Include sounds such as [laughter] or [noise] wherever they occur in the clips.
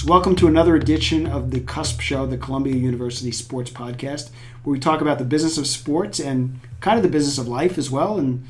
So, welcome to another edition of the Cusp Show, the Columbia University Sports Podcast, where we talk about the business of sports and kind of the business of life as well, and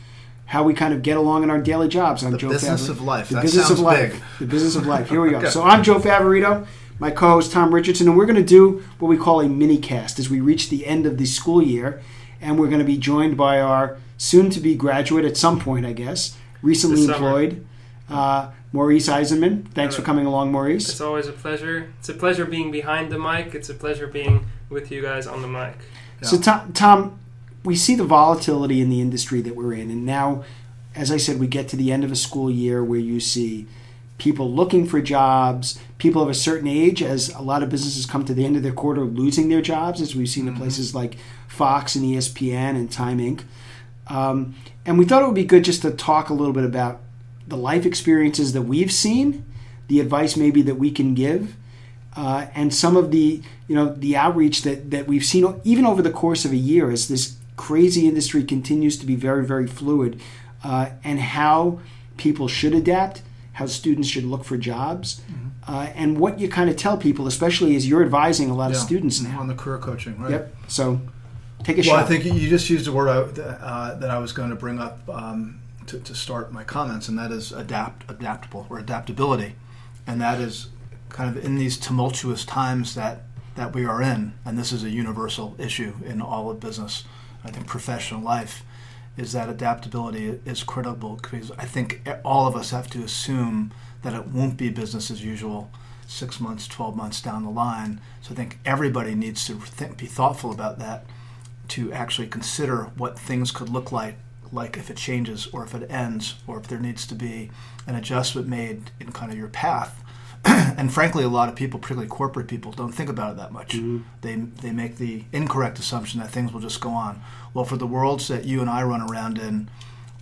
how we kind of get along in our daily jobs. I'm the Joe business of life. The that business sounds of life. big. The business of life. Here we go. [laughs] Okay. So, I'm Joe Favorito. My co-host Tom Richardson, and we're going to do what we call a mini cast as we reach the end of the school year, and we're going to be joined by our soon-to-be graduate at some point, I guess, recently employed, uh, Maurice Eisenman. Thanks for coming along, Maurice. It's always a pleasure. It's a pleasure being behind the mic. It's a pleasure being with you guys on the mic. So, Tom, Tom, we see the volatility in the industry that we're in, and now, as I said, we get to the end of a school year where you see people looking for jobs, people of a certain age, as a lot of businesses come to the end of their quarter losing their jobs, as we've seen in places like Fox and ESPN and Time Inc. Um, and we thought it would be good just to talk a little bit about the life experiences that we've seen, the advice maybe that we can give, uh, and some of the you know the outreach that that we've seen even over the course of a year as this crazy industry continues to be very very fluid, uh, and how people should adapt, how students should look for jobs, uh, and what you kind of tell people, especially as you're advising a lot of students now. on the career coaching, right? Yep. So take a Well, shot. I think you just used a word I, uh, that I was going to bring up um, to, to start my comments, and that is adapt, adaptable or adaptability, and that is kind of in these tumultuous times that that we are in, and this is a universal issue in all of business. I think professional life is that adaptability is critical because I think all of us have to assume that it won't be business as usual six months, 12 months down the line. So I think everybody needs to think, be thoughtful about that to actually consider what things could look like like if it changes or if it ends or if there needs to be an adjustment made in kind of your path. [clears throat] And frankly a lot of people particularly corporate people don't think about it that much. They they make the incorrect assumption that things will just go on. Well for the worlds that you and I run around in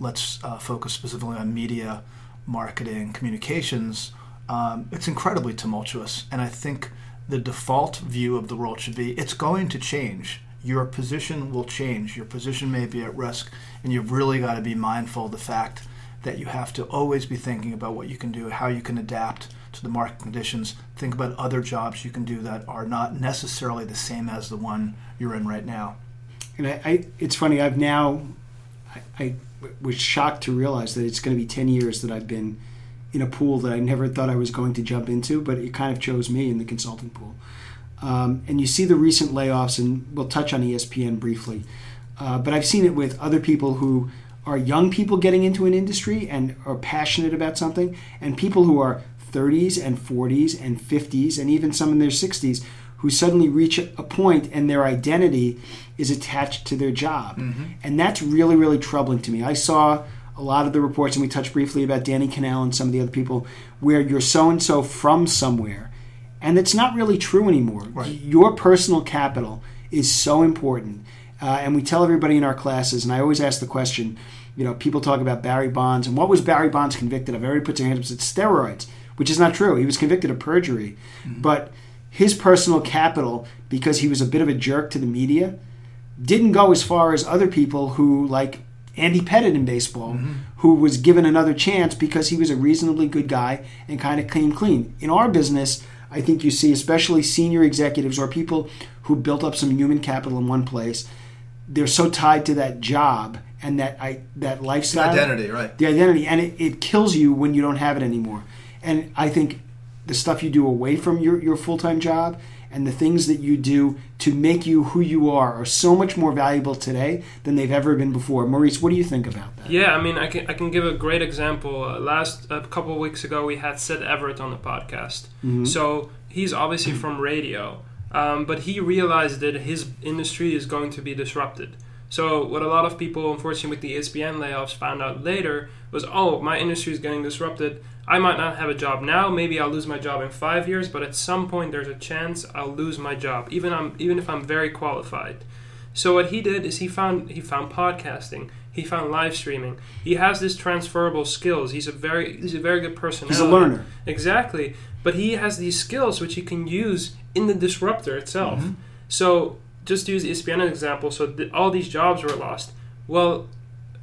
let's uh, focus specifically on media marketing communications um, it's incredibly tumultuous. And I think the default view of the world should be it's going to change your position will change. Your position may be at risk, and you've really got to be mindful of the fact that you have to always be thinking about what you can do, how you can adapt to the market conditions. Think about other jobs you can do that are not necessarily the same as the one you're in right now. And I, I, it's funny. I've now, I, I was shocked to realize that it's going to be ten years that I've been in a pool that I never thought I was going to jump into, but it kind of chose me in the consulting pool. Um, and you see the recent layoffs, and we'll touch on ESPN briefly. Uh, but I've seen it with other people who are young people getting into an industry and are passionate about something, and people who are 30s and 40s and 50s, and even some in their 60s, who suddenly reach a point and their identity is attached to their job. And that's really, really troubling to me. I saw a lot of the reports, and we touched briefly about Danny Kanell and some of the other people, where you're so and so from somewhere. And it's not really true anymore. Right. Your personal capital is so important. Uh, and we tell everybody in our classes, and I always ask the question, you know, people talk about Barry Bonds, and what was Barry Bonds convicted of? Everybody puts their hands up and says steroids, which is not true. He was convicted of perjury. But his personal capital, because he was a bit of a jerk to the media, didn't go as far as other people who, like Andy Pettitte in baseball, who was given another chance because he was a reasonably good guy and kind of came clean. In our business, I think you see, especially senior executives or people who built up some human capital in one place, they're so tied to that job and that I that lifestyle the Identity, right? the identity and it, it kills you when you don't have it anymore and i think the stuff you do away from your, your full-time job and the things that you do to make you who you are are so much more valuable today than they've ever been before maurice what do you think about that Yeah, I mean, I can I can give a great example. Uh, last a couple of weeks ago, we had Sid Everett on the podcast. So he's obviously from radio, um, but he realized that his industry is going to be disrupted. So what a lot of people, unfortunately, with the ESPN layoffs, found out later was, oh, my industry is getting disrupted. I might not have a job now. Maybe I'll lose my job in five years, but at some point, there's a chance I'll lose my job, even I'm even if I'm very qualified. So what he did is he found he found podcasting. He found live streaming. He has this transferable skills. He's a very he's a very good personality. he's a uh, learner Exactly. But he has these skills which he can use in the disruptor itself. Mm-hmm. So just use E ESPN example, so all these jobs were lost. Well,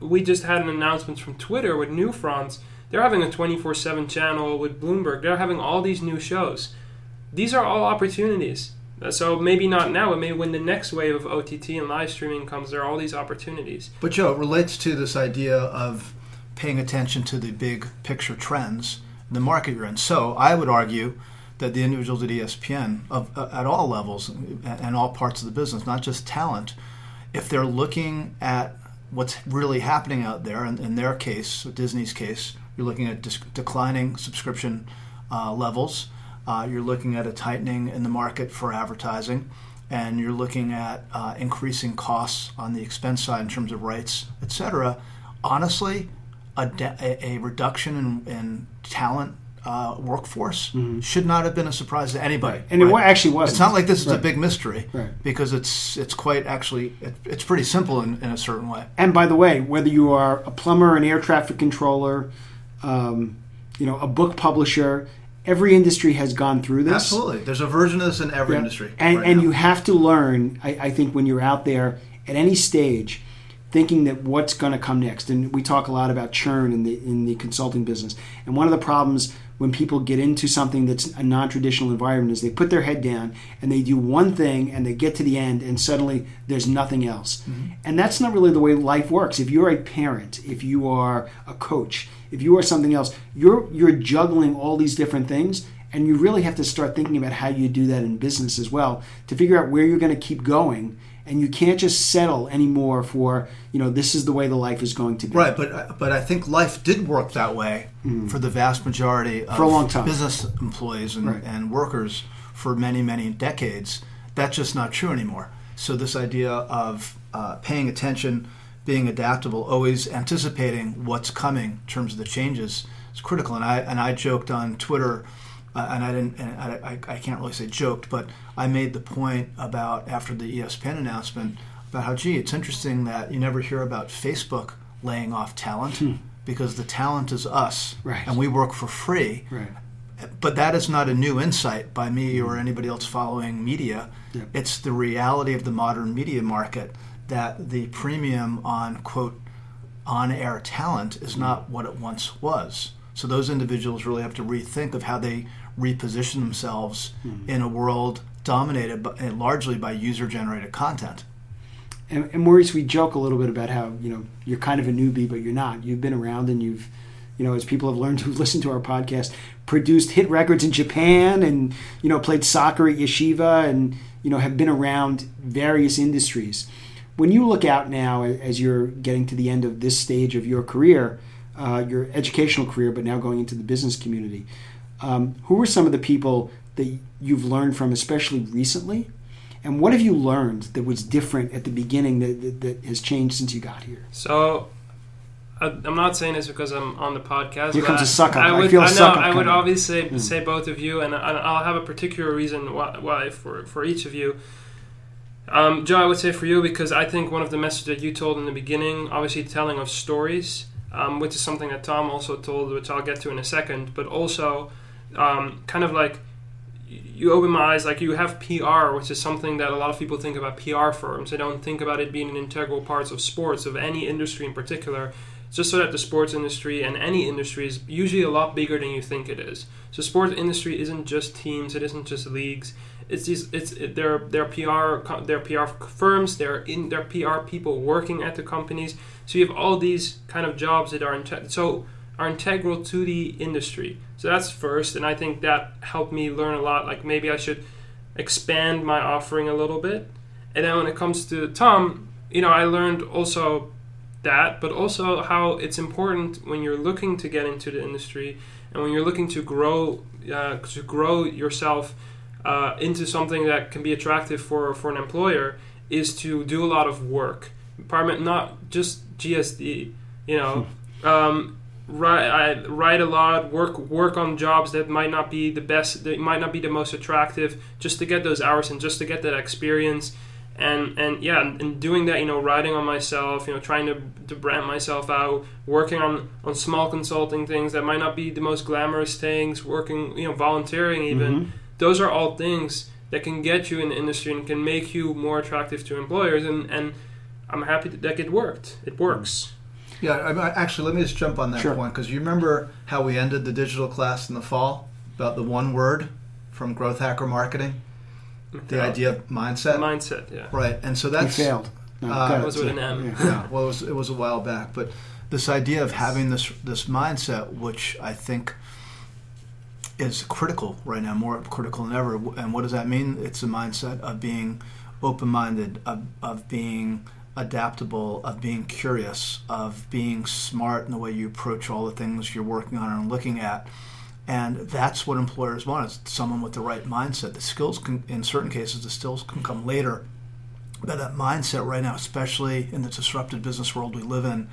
we just had an announcement from Twitter with New France. They're having a 24/7 channel with Bloomberg. They're having all these new shows. these are all opportunities. Uh, So maybe not now, but maybe when the next wave of OTT and live streaming comes, there are all these opportunities. But Joe, it relates to this idea of paying attention to the big picture trends in the market you're in. So I would argue that the individuals at ESPN, of, uh, at all levels and, and all parts of the business, not just talent, if they're looking at what's really happening out there, in, in their case, Disney's case, you're looking at declining subscription uh, levels. Uh, you're looking at a tightening in the market for advertising, and you're looking at uh, increasing costs on the expense side in terms of rights, et cetera. Honestly, a, de- a reduction in, in talent uh, workforce should not have been a surprise to anybody. And it actually wasn't. It's not like this is a big mystery Right. because it's it's quite actually it, it's pretty simple in, in a certain way. And by the way, whether you are a plumber, an air traffic controller, um, you know, a book publisher, every industry has gone through this. Absolutely, there's a version of this in every Yeah. industry, And, right and now. you have to learn, I, I think, when you're out there at any stage, thinking that what's going to come next. And we talk a lot about churn in the in the consulting business. And one of the problems when people get into something that's a non-traditional environment is they put their head down and they do one thing and they get to the end and suddenly there's nothing else. Mm-hmm. And that's not really the way life works. If you're a parent, if you are a coach, if you are something else, you're you're juggling all these different things and you really have to start thinking about how you do that in business as well to figure out where you're going to keep going and you can't just settle anymore for you know this is the way the life is going to be Right, but but I think life did work that way for the vast majority of Mm. For a long time. business employees and, Right. and workers for many many decades. That's just not true anymore. So this idea of uh, paying attention, being adaptable, always anticipating what's coming in terms of the changes is critical. And I and I joked on Twitter. Uh, and I didn't. And I, I, I can't really say joked, but I made the point about after the ESPN announcement about how gee, it's interesting that you never hear about Facebook laying off talent because the talent is us, Hmm. Right. and we work for free. right But that is not a new insight by me or anybody else following media. It's the reality of the modern media market that the premium on quote on air talent is not what it once was. So those individuals really have to rethink of how they reposition themselves in a world dominated by, and largely by user generated content. and, and Maurice, we joke a little bit about how you know you're kind of a newbie, but you're not. You've been around, and you've, you know, as people have learned [laughs] who've listened to our podcast, produced hit records in Japan, and you know, played soccer at yeshiva, and you know, have been around various industries. When you look out now, as you're getting to the end of this stage of your career, uh, your educational career, but now going into the business community, um, who are some of the people that you've learned from, especially recently? And what have you learned that was different at the beginning that, that, that has changed since you got here? So I, I'm not saying this because I'm on the podcast. Here comes a suck up. I I would, feel a I know. suck up I would obviously say, Mm. say both of you, and I, I'll have a particular reason why, why for for each of you. Um, Joe, I would say for you because I think one of the messages that you told in the beginning, obviously telling of stories, um, which is something that Tom also told, which I'll get to in a second, but also um, kind of like you open my eyes like you have PR, which is something that a lot of people think about PR firms. They don't think about it being an integral part of sports, of any industry in particular. Just so that the sports industry and any industry is usually a lot bigger than you think it is. So sports industry isn't just teams, it isn't just leagues. It's these, it's it, they're they're PR they're PR firms, they're in they're PR people working at the companies. So you have all these kind of jobs that are inte- so are integral to the industry. So that's first, and I think that helped me learn a lot. Like maybe I should expand my offering a little bit. And then when it comes to Tom, you know, I learned also that, but also how it's important when you're looking to get into the industry and when you're looking to grow uh, to grow yourself uh, into something that can be attractive for for an employer is to do a lot of work. Parliament, not just GSD, you know. [laughs] um, write, I write a lot, work work on jobs that might not be the best, that might not be the most attractive, just to get those hours and just to get that experience. And and yeah, and, doing that, you know, writing on myself, you know, trying to to brand myself out, working on on small consulting things that might not be the most glamorous things, working, you know, volunteering even. Mhm. Those are all things that can get you in the industry and can make you more attractive to employers. And and I'm happy that, that it worked. It works. Yeah, I, I, actually, let me just jump on that Sure. point because you remember how we ended the digital class in the fall about the one word from Growth Hacker Marketing. The Yeah. idea of mindset, mindset. Yeah, right? And so You that's failed. No, Uh, it was with an M. Yeah. yeah. Well, it was, it was a while back, but this idea of having this this mindset, which I think is critical right now, more critical than ever. And what does that mean? It's a mindset of being open minded, of, of being adaptable, of being curious, of being smart in the way you approach all the things you're working on and looking at. And that's what employers want is someone with the right mindset. The skills can, in certain cases, the skills can come later. But that mindset right now, especially in the disrupted business world we live in,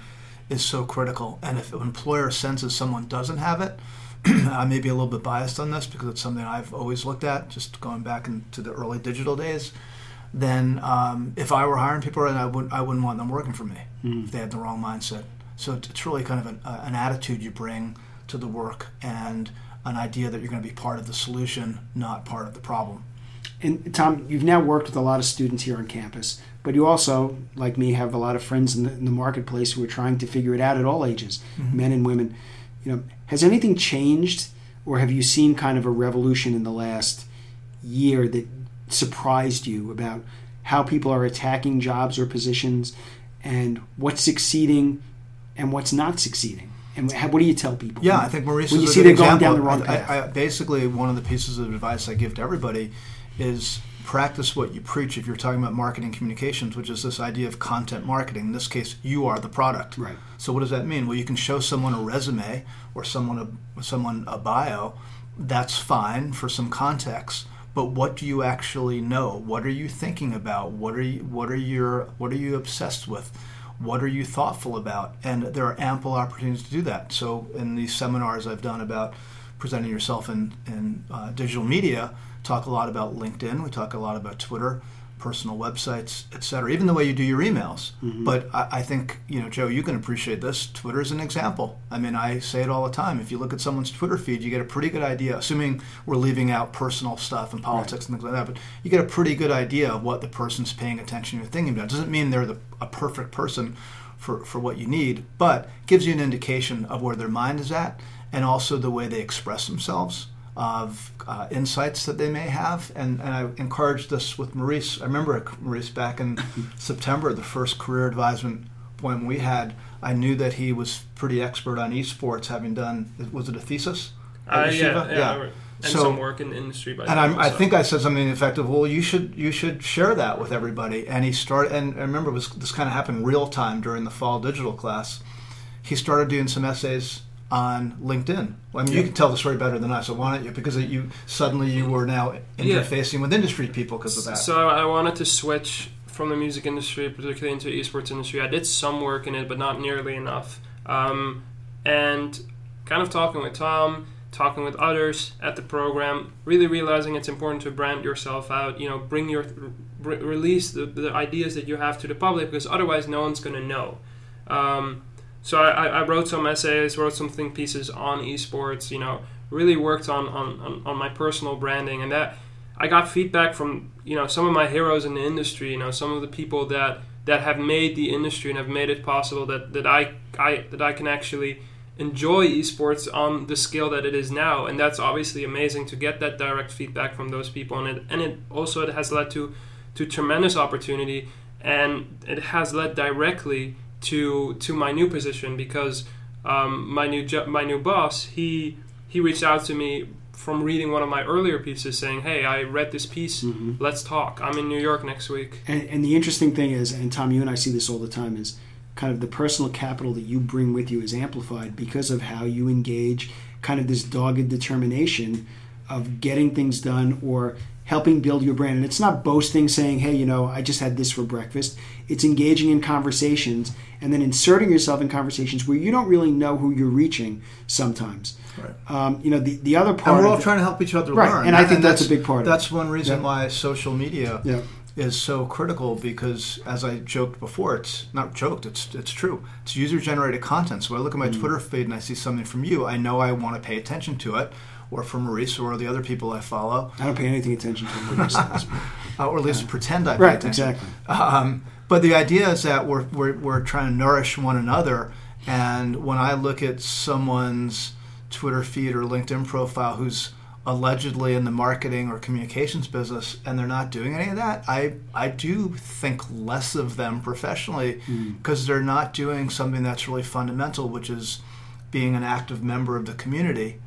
is so critical. And if an employer senses someone doesn't have it, [clears throat] I may be a little bit biased on this because it's something I've always looked at, just going back into the early digital days. Then, um, if I were hiring people, I wouldn't, I wouldn't want them working for me if they had the wrong mindset. So it's really kind of an, uh, an attitude you bring to the work and an idea that you're going to be part of the solution, not part of the problem. And Tom, you've now worked with a lot of students here on campus, but you also, like me, have a lot of friends in the, in the marketplace who are trying to figure it out at all ages, men and women. You know, has anything changed, or have you seen kind of a revolution in the last year that surprised you about how people are attacking jobs or positions, and what's succeeding, and what's not succeeding? And how, what do you tell people? Yeah, I think Maurice when you see they're going down the wrong path. I, I, basically, one of the pieces of advice I give to everybody is practice what you preach. If you're talking about marketing communications, which is this idea of content marketing, in this case, you are the product. Right. So, what does that mean? Well, you can show someone a resume or someone a someone a bio. That's fine for some context. But what do you actually know? What are you thinking about? What are you what are your what are you obsessed with? What are you thoughtful about? And there are ample opportunities to do that. So in these seminars I've done about presenting yourself in, in uh, digital media, talk a lot about LinkedIn. We talk a lot about Twitter, personal websites, etc. Even the way you do your emails. Mm-hmm. But I, I think you know, Joe, you can appreciate this. Twitter is an example. I mean, I say it all the time. If you look at someone's Twitter feed, you get a pretty good idea. Assuming we're leaving out personal stuff and politics and things like that, but you get a pretty good idea of what the person's paying attention or thinking about. doesn't mean they're the, a perfect person for, for what you need, but gives you an indication of where their mind is at and also the way they express themselves of uh, insights that they may have. And, and I encouraged this with Maurice. I remember Maurice back in [laughs] September, the first career advisement appointment we had. I knew that he was pretty expert on esports, having done was it a thesis? Uh, yeah, Yeshiva? yeah, And So- some work in the industry. By and I'm, I think I said something effective. Well, you should you should share that with everybody. And he started. And I remember it was this kind of happened real time during the fall digital class. He started doing some essays on LinkedIn. Well, I mean, you can tell the story better than I. So why don't you? Because you suddenly you were now Yeah. interfacing with industry people because of that. So I wanted to switch from the music industry, particularly into the esports industry. I did some work in it, but not nearly enough. Um, and kind of talking with Tom, talking with others at the program, really realizing it's important to brand yourself out. You know, bring your re- release the, the ideas that you have to the public because otherwise no one's going to know. Um, so I, I wrote some essays, wrote some think pieces on esports. You know, really worked on, on, on, my personal branding, and that I got feedback from you know some of my heroes in the industry. You know, some of the people that that have made the industry and have made it possible that that I I that I can actually enjoy esports on the scale that it is now, and that's obviously amazing to get that direct feedback from those people, and it and it also it has led to to tremendous opportunity, and it has led directly to to my new position because um, my new jo- my new boss he he reached out to me from reading one of my earlier pieces saying hey i read this piece. Let's talk. I'm in new york next week. And, and the interesting thing is, and Tom, you and I see this all the time, is kind of the personal capital that you bring with you is amplified because of how you engage kind of this dogged determination of getting things done or helping build your brand. And it's not boasting, saying, hey, you know, I just had this for breakfast. It's engaging in conversations and then inserting yourself in conversations where you don't really know who you're reaching sometimes. Right. Um, you know, the, the other part and we're all it- trying to help each other Right, learn. and I think that's a big part of it. That's one reason Yeah. why social media Yeah. is so critical because, as I joked before, it's not joked. It's it's true. It's user generated content. So I look at my Mm. Twitter feed and I see something from you. I know I want to pay attention to it, or for Maurice or the other people I follow, I don't pay anything attention to says. [laughs] uh, or at least pretend I pay Right, attention. exactly. Um, but the idea is that we're, we're, we're trying to nourish one another. And when I look at someone's Twitter feed or LinkedIn profile who's allegedly in the marketing or communications business and they're not doing any of that, I, I do think less of them professionally because they're not doing something that's really fundamental, which is being an active member of the community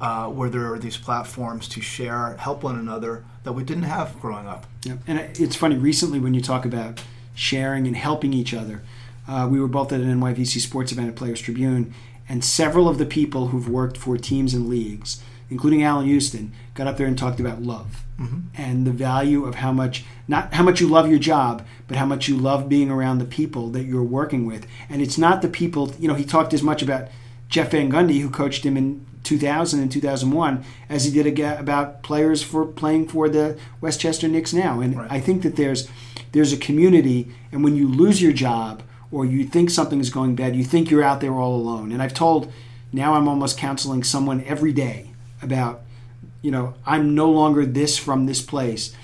uh, where there are these platforms to share, help one another that we didn't have growing up. Yeah. And it's funny, recently when you talk about sharing and helping each other, uh, we were both at an NYVC sports event at Players Tribune, and several of the people who've worked for teams and leagues, including Allan Houston, got up there and talked about love and the value of how much, not how much you love your job, but how much you love being around the people that you're working with. And it's not the people, you know, he talked as much about Jeff Van Gundy, who coached him in 2000 and 2001, as he did about players for playing for the Westchester Knicks now. And Right. I think that there's there's a community, and when you lose your job or you think something is going bad, you think you're out there all alone. And I've told now I'm almost counseling someone every day about, you know, I'm no longer this from this place.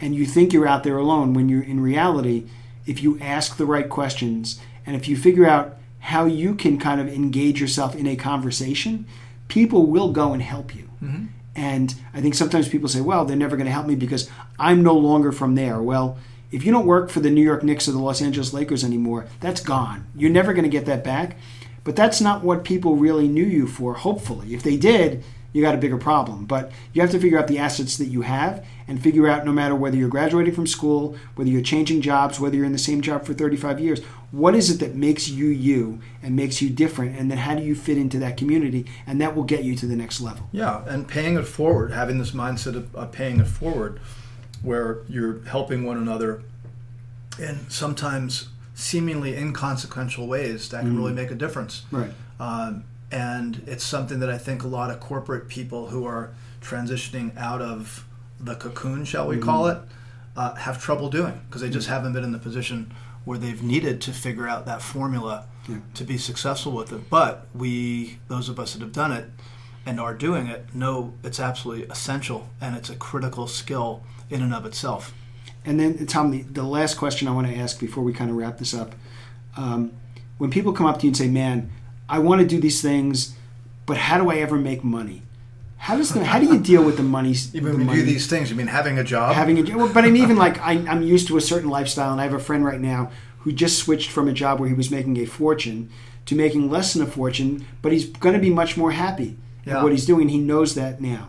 And you think you're out there alone when you're in reality, if you ask the right questions and if you figure out how you can kind of engage yourself in a conversation, people will go and help you. Mm-hmm. And I think sometimes people say, well, they're never going to help me because I'm no longer from there. Well, if you don't work for the New York Knicks or the Los Angeles Lakers anymore, that's gone. You're never going to get that back. But that's not what people really knew you for, hopefully. If they did, you got a bigger problem. But you have to figure out the assets that you have and figure out no matter whether you're graduating from school, whether you're changing jobs, whether you're in the same job for 35 years, what is it that makes you you and makes you different? And then how do you fit into that community? And that will get you to the next level. Yeah, and paying it forward, having this mindset of, of paying it forward, where you're helping one another in sometimes seemingly inconsequential ways that can really make a difference. Right. Um, and it's something that I think a lot of corporate people who are transitioning out of the cocoon, shall we call it, uh, have trouble doing because they just haven't been in the position where they've needed to figure out that formula Yeah. to be successful with it. But we, those of us that have done it and are doing it, know it's absolutely essential and it's a critical skill in and of itself. And then, Tom, the, the last question I want to ask before we kind of wrap this up. Um, when people come up to you and say, man, I want to do these things, but how do I ever make money? How does the, how do you deal with the money? [laughs] Even the when you money- do these things, you mean having a job? having a well, but I'm even like [laughs] I, I'm used to a certain lifestyle, and I have a friend right now who just switched from a job where he was making a fortune to making less than a fortune, but he's going to be much more happy Yeah. at what he's doing. He knows that now.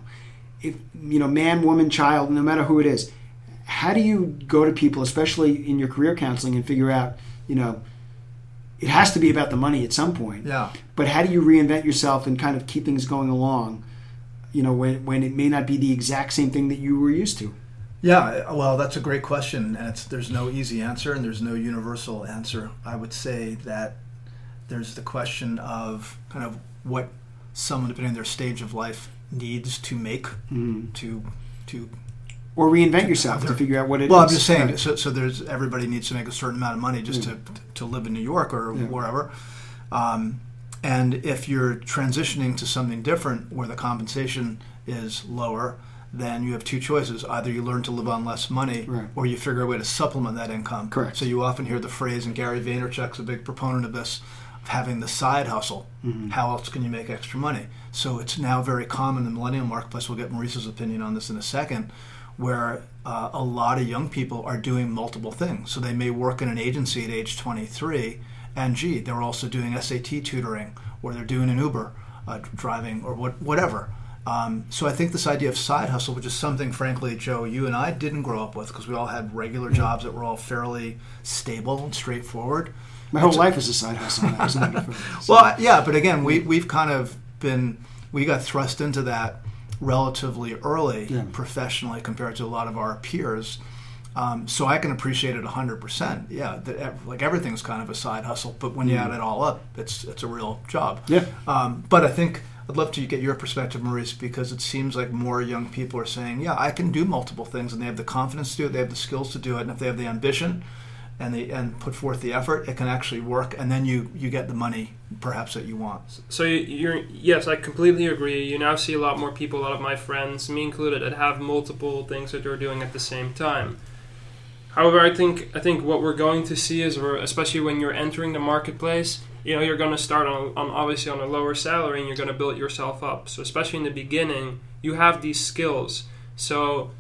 If you know, man, woman, child, no matter who it is, how do you go to people, especially in your career counseling, and figure out, you know, it has to be about the money at some point. yeah. But how do you reinvent yourself and kind of keep things going along? You know, when, when it may not be the exact same thing that you were used to. Yeah, well, that's a great question, and it's, there's no easy answer and there's no universal answer. I would say that there's the question of kind of what someone, depending on their stage of life, needs to make mm-hmm. to to. Or reinvent yourself to figure out what it is. Well, I'm just saying. Right. So, so there's everybody needs to make a certain amount of money just to to live in New York or Yeah. wherever. Um, and if you're transitioning to something different where the compensation is lower, then you have two choices. Either you learn to live on less money, Right. or you figure a way to supplement that income. Correct. So you often hear the phrase, and Gary Vaynerchuk's a big proponent of this, of having the side hustle. Mm-hmm. How else can you make extra money? So it's now very common in the millennial marketplace. We'll get Maurice's opinion on this in a second, where uh, a lot of young people are doing multiple things. So they may work in an agency at age 23, and gee, they're also doing SAT tutoring, or they're doing an Uber uh, driving, or what, whatever. Um, so I think this idea of side hustle, which is something, frankly, Joe, you and I didn't grow up with because we all had regular jobs that were all fairly stable and straightforward. My whole life is a side hustle. now, isn't it? Well, yeah, but again, we we've kind of been we got thrust into that relatively early Yeah. professionally compared to a lot of our peers. Um, so I can appreciate it hundred percent. Yeah, that, like everything's kind of a side hustle, but when you add it all up, it's it's a real job. Yeah. Um, but I think I'd love to get your perspective, Maurice, because it seems like more young people are saying, "Yeah, I can do multiple things," and they have the confidence to do it, they have the skills to do it, and if they have the ambition and they and put forth the effort, it can actually work, and then you you get the money perhaps that you want. So you- you're yes, I completely agree. You now see a lot more people, a lot of my friends, me included, that have multiple things that they're doing at the same time. However, I think I think what we're going to see is, especially when you're entering the marketplace, you know you're going to start on, on obviously on a lower salary and you're going to build yourself up. So especially in the beginning, you have these skills. So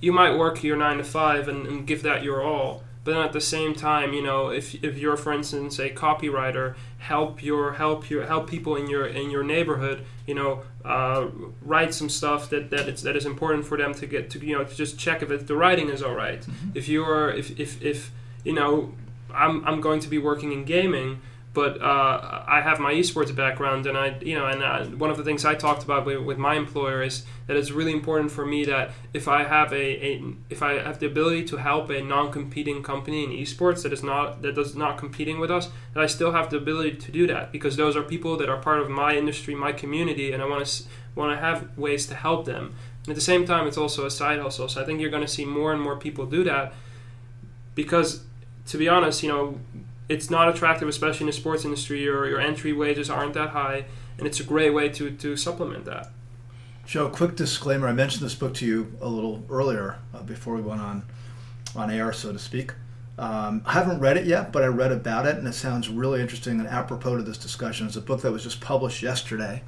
you might work your nine to five and, and give that your all but then at the same time you know if, if you're for instance a copywriter help your help your help people in your in your neighborhood you know uh, write some stuff that that is that is important for them to get to you know to just check if it, the writing is all right. Mm-hmm. if you're if, if if you know I'm, I'm going to be working in gaming but uh, I have my esports background, and I, you know, and uh, one of the things I talked about with, with, my employer is that it's really important for me that if I have a, a, if I have the ability to help a non-competing company in esports that is not that does not competing with us, that I still have the ability to do that because those are people that are part of my industry, my community, and I want to want to have ways to help them. And at the same time, it's also a side hustle. So I think you're going to see more and more people do that because, to be honest, you know it's not attractive, especially in the sports industry. Your your entry wages aren't that high, and it's a great way to to supplement that. Joe, quick disclaimer: I mentioned this book to you a little earlier uh, before we went on on air, so to speak. Um, I haven't read it yet, but I read about it, and it sounds really interesting and apropos to this discussion. It's a book that was just published yesterday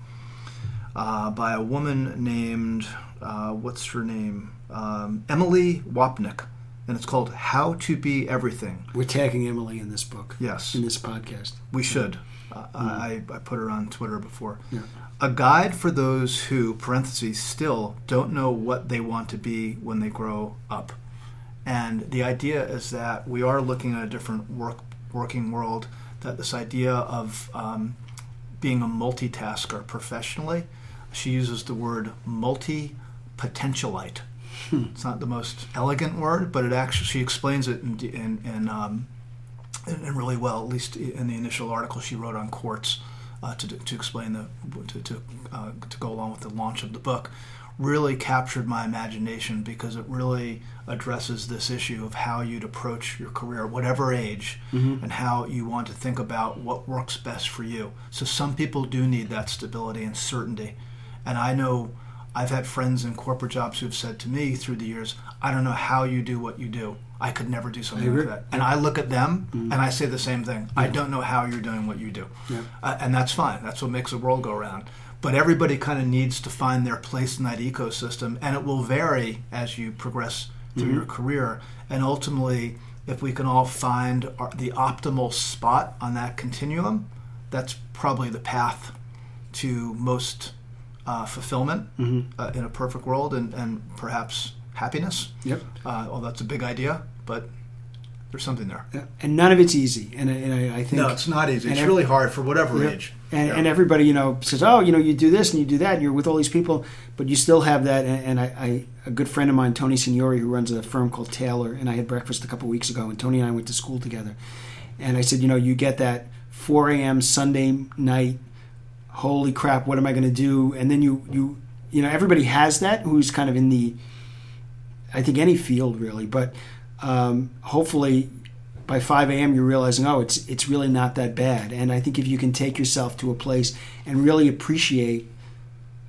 uh, by a woman named uh, what's her name, um, Emily Wapnick and it's called How to Be Everything. We're tagging Emily in this book. Yes. In this podcast. We should. Uh, mm. I, I put her on Twitter before. Yeah. A guide for those who, parentheses, still don't know what they want to be when they grow up. And the idea is that we are looking at a different work, working world, that this idea of um, being a multitasker professionally, she uses the word multi potentialite Hmm. It's not the most elegant word, but it actually she explains it in in, in, um, really well, at least in the initial article she wrote on quartz uh, to, to explain the to to, uh, to go along with the launch of the book. Really captured my imagination because it really addresses this issue of how you'd approach your career, whatever age, mm-hmm. and how you want to think about what works best for you. So some people do need that stability and certainty, and I know I've had friends in corporate jobs who've said to me through the years, I don't know how you do what you do. I could never do something like that. And I look at them mm-hmm. and I say the same thing. Yeah. I don't know how you're doing what you do. Yeah. Uh, and that's fine. That's what makes the world go round. But everybody kind of needs to find their place in that ecosystem. And it will vary as you progress through mm-hmm. your career. And ultimately, if we can all find our, the optimal spot on that continuum, that's probably the path to most uh, fulfillment mm-hmm. uh, in a perfect world and, and perhaps happiness. Yep. Uh, well, that's a big idea, but there's something there. Yeah. And none of it's easy. And, and I, I, think no, it's not easy. It's every, really hard for whatever yeah. age. And, yeah. and, everybody, you know, says, "Oh, you know, you do this and you do that, and you're with all these people, but you still have that." And, and I, I, a good friend of mine, Tony Signore, who runs a firm called Taylor, and I had breakfast a couple weeks ago, and Tony and I went to school together. And I said, you know, you get that 4 a.m. Sunday night holy crap, what am I going to do? And then you you you know everybody has that who's kind of in the I think any field really, but um, hopefully by 5 a.m. you're realizing oh it's it's really not that bad. And I think if you can take yourself to a place and really appreciate,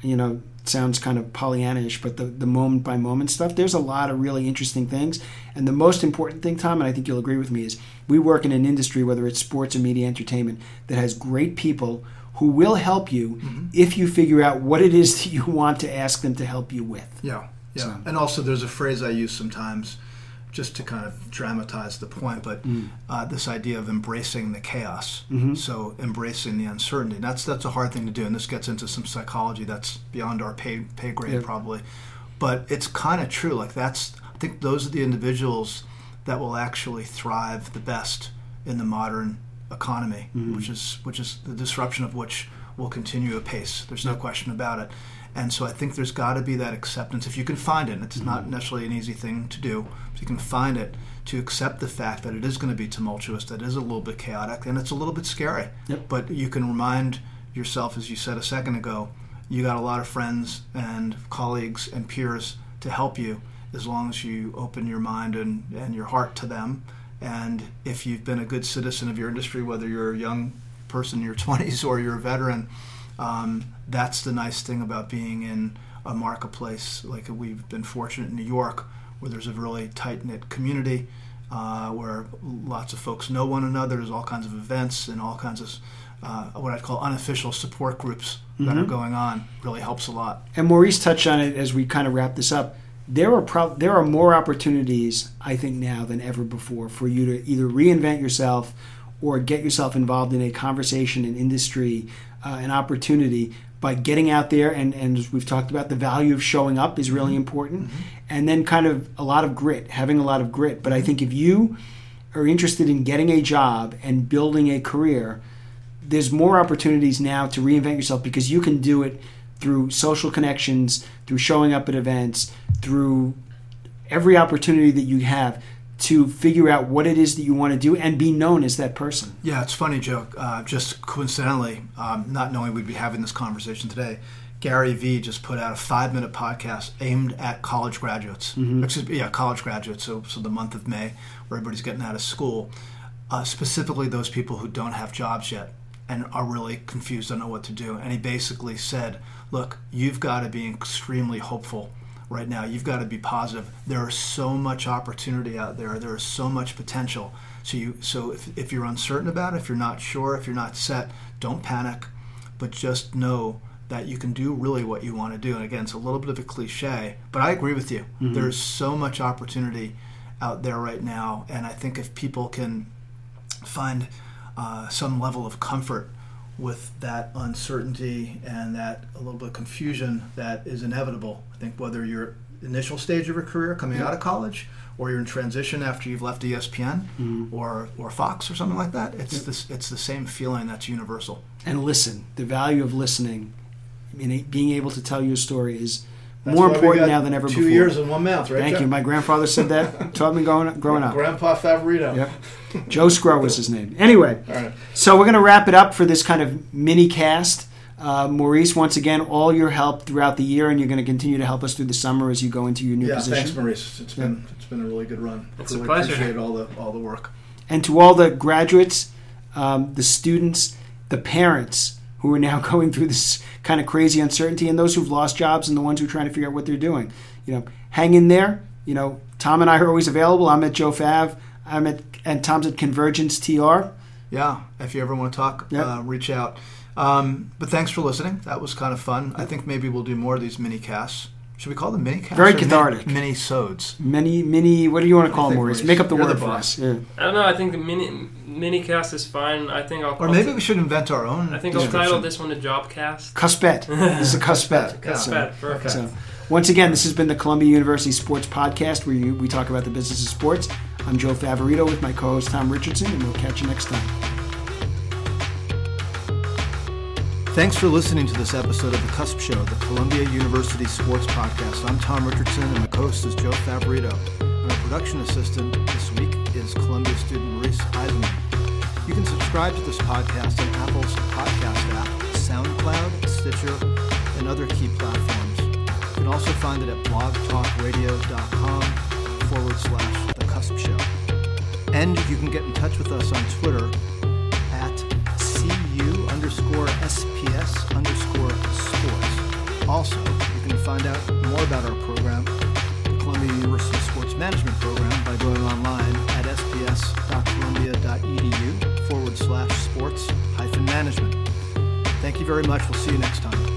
you know, sounds kind of Pollyannish, but the, the moment by moment stuff, there's a lot of really interesting things. And the most important thing, Tom, and I think you'll agree with me, is we work in an industry, whether it's sports or media entertainment, that has great people who will help you mm-hmm. if you figure out what it is [laughs] that you want to ask them to help you with. Yeah, yeah. So. And also, there's a phrase I use sometimes just to kind of dramatize the point, but mm. uh, this idea of embracing the chaos. Mm-hmm. So embracing the uncertainty. That's that's a hard thing to do, and this gets into some psychology that's beyond our pay pay grade yep. probably. But it's kind of true. Like that's I think those are the individuals that will actually thrive the best in the modern economy, mm-hmm. which is which is the disruption of which will continue apace. There's no question about it. And so I think there's got to be that acceptance if you can find it. It's mm-hmm. not necessarily an easy thing to do. If you can find it to accept the fact that it is going to be tumultuous, that it is a little bit chaotic, and it's a little bit scary. Yep. But you can remind yourself, as you said a second ago, you got a lot of friends and colleagues and peers to help you as long as you open your mind and, and your heart to them and if you've been a good citizen of your industry, whether you're a young person in your [laughs] 20s or you're a veteran, um, that's the nice thing about being in a marketplace like we've been fortunate in New York, where there's a really tight knit community. uh, where lots of folks know one another. There's all kinds of events and all kinds of uh, what I'd call unofficial support groups that are going on. Really helps a lot. and Maurice touched on it as we kind of wrap this up. There are pro- there are more opportunities, I think, now than ever before for you to either reinvent yourself or get yourself involved in a conversation, an industry, uh, an opportunity by getting out there. And, and as we've talked about, the value of showing up is really important. And then kind of a lot of grit, having a lot of grit. But I think if you are interested in getting a job and building a career, there's more opportunities now to reinvent yourself because you can do it through social connections, through showing up at events, through every opportunity that you have to figure out what it is that you want to do and be known as that person. Yeah, it's funny, Joe. Uh, just coincidentally, um, not knowing we'd be having this conversation today, Gary Vee just put out a five-minute podcast aimed at college graduates. Excuse me, yeah, college graduates. So, so the month of May, where everybody's getting out of school, uh, specifically those people who don't have jobs yet and are really confused, don't know what to do. And he basically said, "Look, you've got to be extremely hopeful." right now. You've got to be positive. There is so much opportunity out there. There is so much potential. So you so if, if you're uncertain about it, if you're not sure, if you're not set, don't panic, but just know that you can do really what you want to do. And again, it's a little bit of a cliche, but I agree with you. Mm-hmm. There's so much opportunity out there right now, and I think if people can find uh, some level of comfort with that uncertainty and that a little bit of confusion that is inevitable. I think whether you're initial stage of your career coming out of college or you're in transition after you've left ESPN or, or Fox or something like that, it's this it's the same feeling that's universal. And listen, the value of listening, I mean, being able to tell your story is That's more important now than ever two before. years in one mouth, right? Thank Jeff? you. My grandfather said that. [laughs] taught me growing, growing up. Grandpa Favorito. Yep. Joe Scrow was his name. Anyway, All right. so we're going to wrap it up for this kind of mini cast. Uh, Maurice, once again, all your help throughout the year, and you're going to continue to help us through the summer as you go into your new Yeah, position. thanks, Maurice. It's been it's been a really good run. It's a pleasure. Appreciate all the all the work. And to all the graduates, um, the students, the parents who are now [laughs] going through this kind of crazy uncertainty, and those who've lost jobs, and the ones who are trying to figure out what they're doing, you know, hang in there. You know, Tom and I are always available. I'm at Joe Fav. I'm at and Tom's at Convergence TR. Yeah, if you ever want to talk, Yep. uh, reach out. Um, but thanks for listening. That was kind of fun. I think maybe we'll do more of these mini casts. Should we call them mini casts? Very cathartic. Mini sodes. Many, many. What do you want to call them, Maurice? Maurice, Make up the you're word the for us. Yeah. I don't know. I think the mini mini cast is fine. I think I'll. Or I'll maybe t- we should invent our own. I think I'll title this one the job cast. Cuspet. this is a cuspet. [laughs] Yeah. So- perfect. So, once again, this has been the Columbia University Sports Podcast, where you, we talk about the business of sports. I'm Joe Favorito with my co-host Tom Richardson, and we'll catch you next time. Thanks for listening to this episode of The Cusp Show, the Columbia University Sports Podcast. I'm Tom Richardson, and my co-host is Joe Favorito. And our production assistant this week is Columbia student Reese Eisenman. You can subscribe to this podcast on Apple's podcast app, SoundCloud, Stitcher, and other key platforms. You can also find it at blogtalkradio.com forward slash The Cusp Show. And you can get in touch with us on Twitter underscore sports. Also, you can find out more about our program, the Columbia University Sports Management Program, by going online at sps.columbia.edu forward slash sports hyphen management. Thank you very much. We'll see you next time.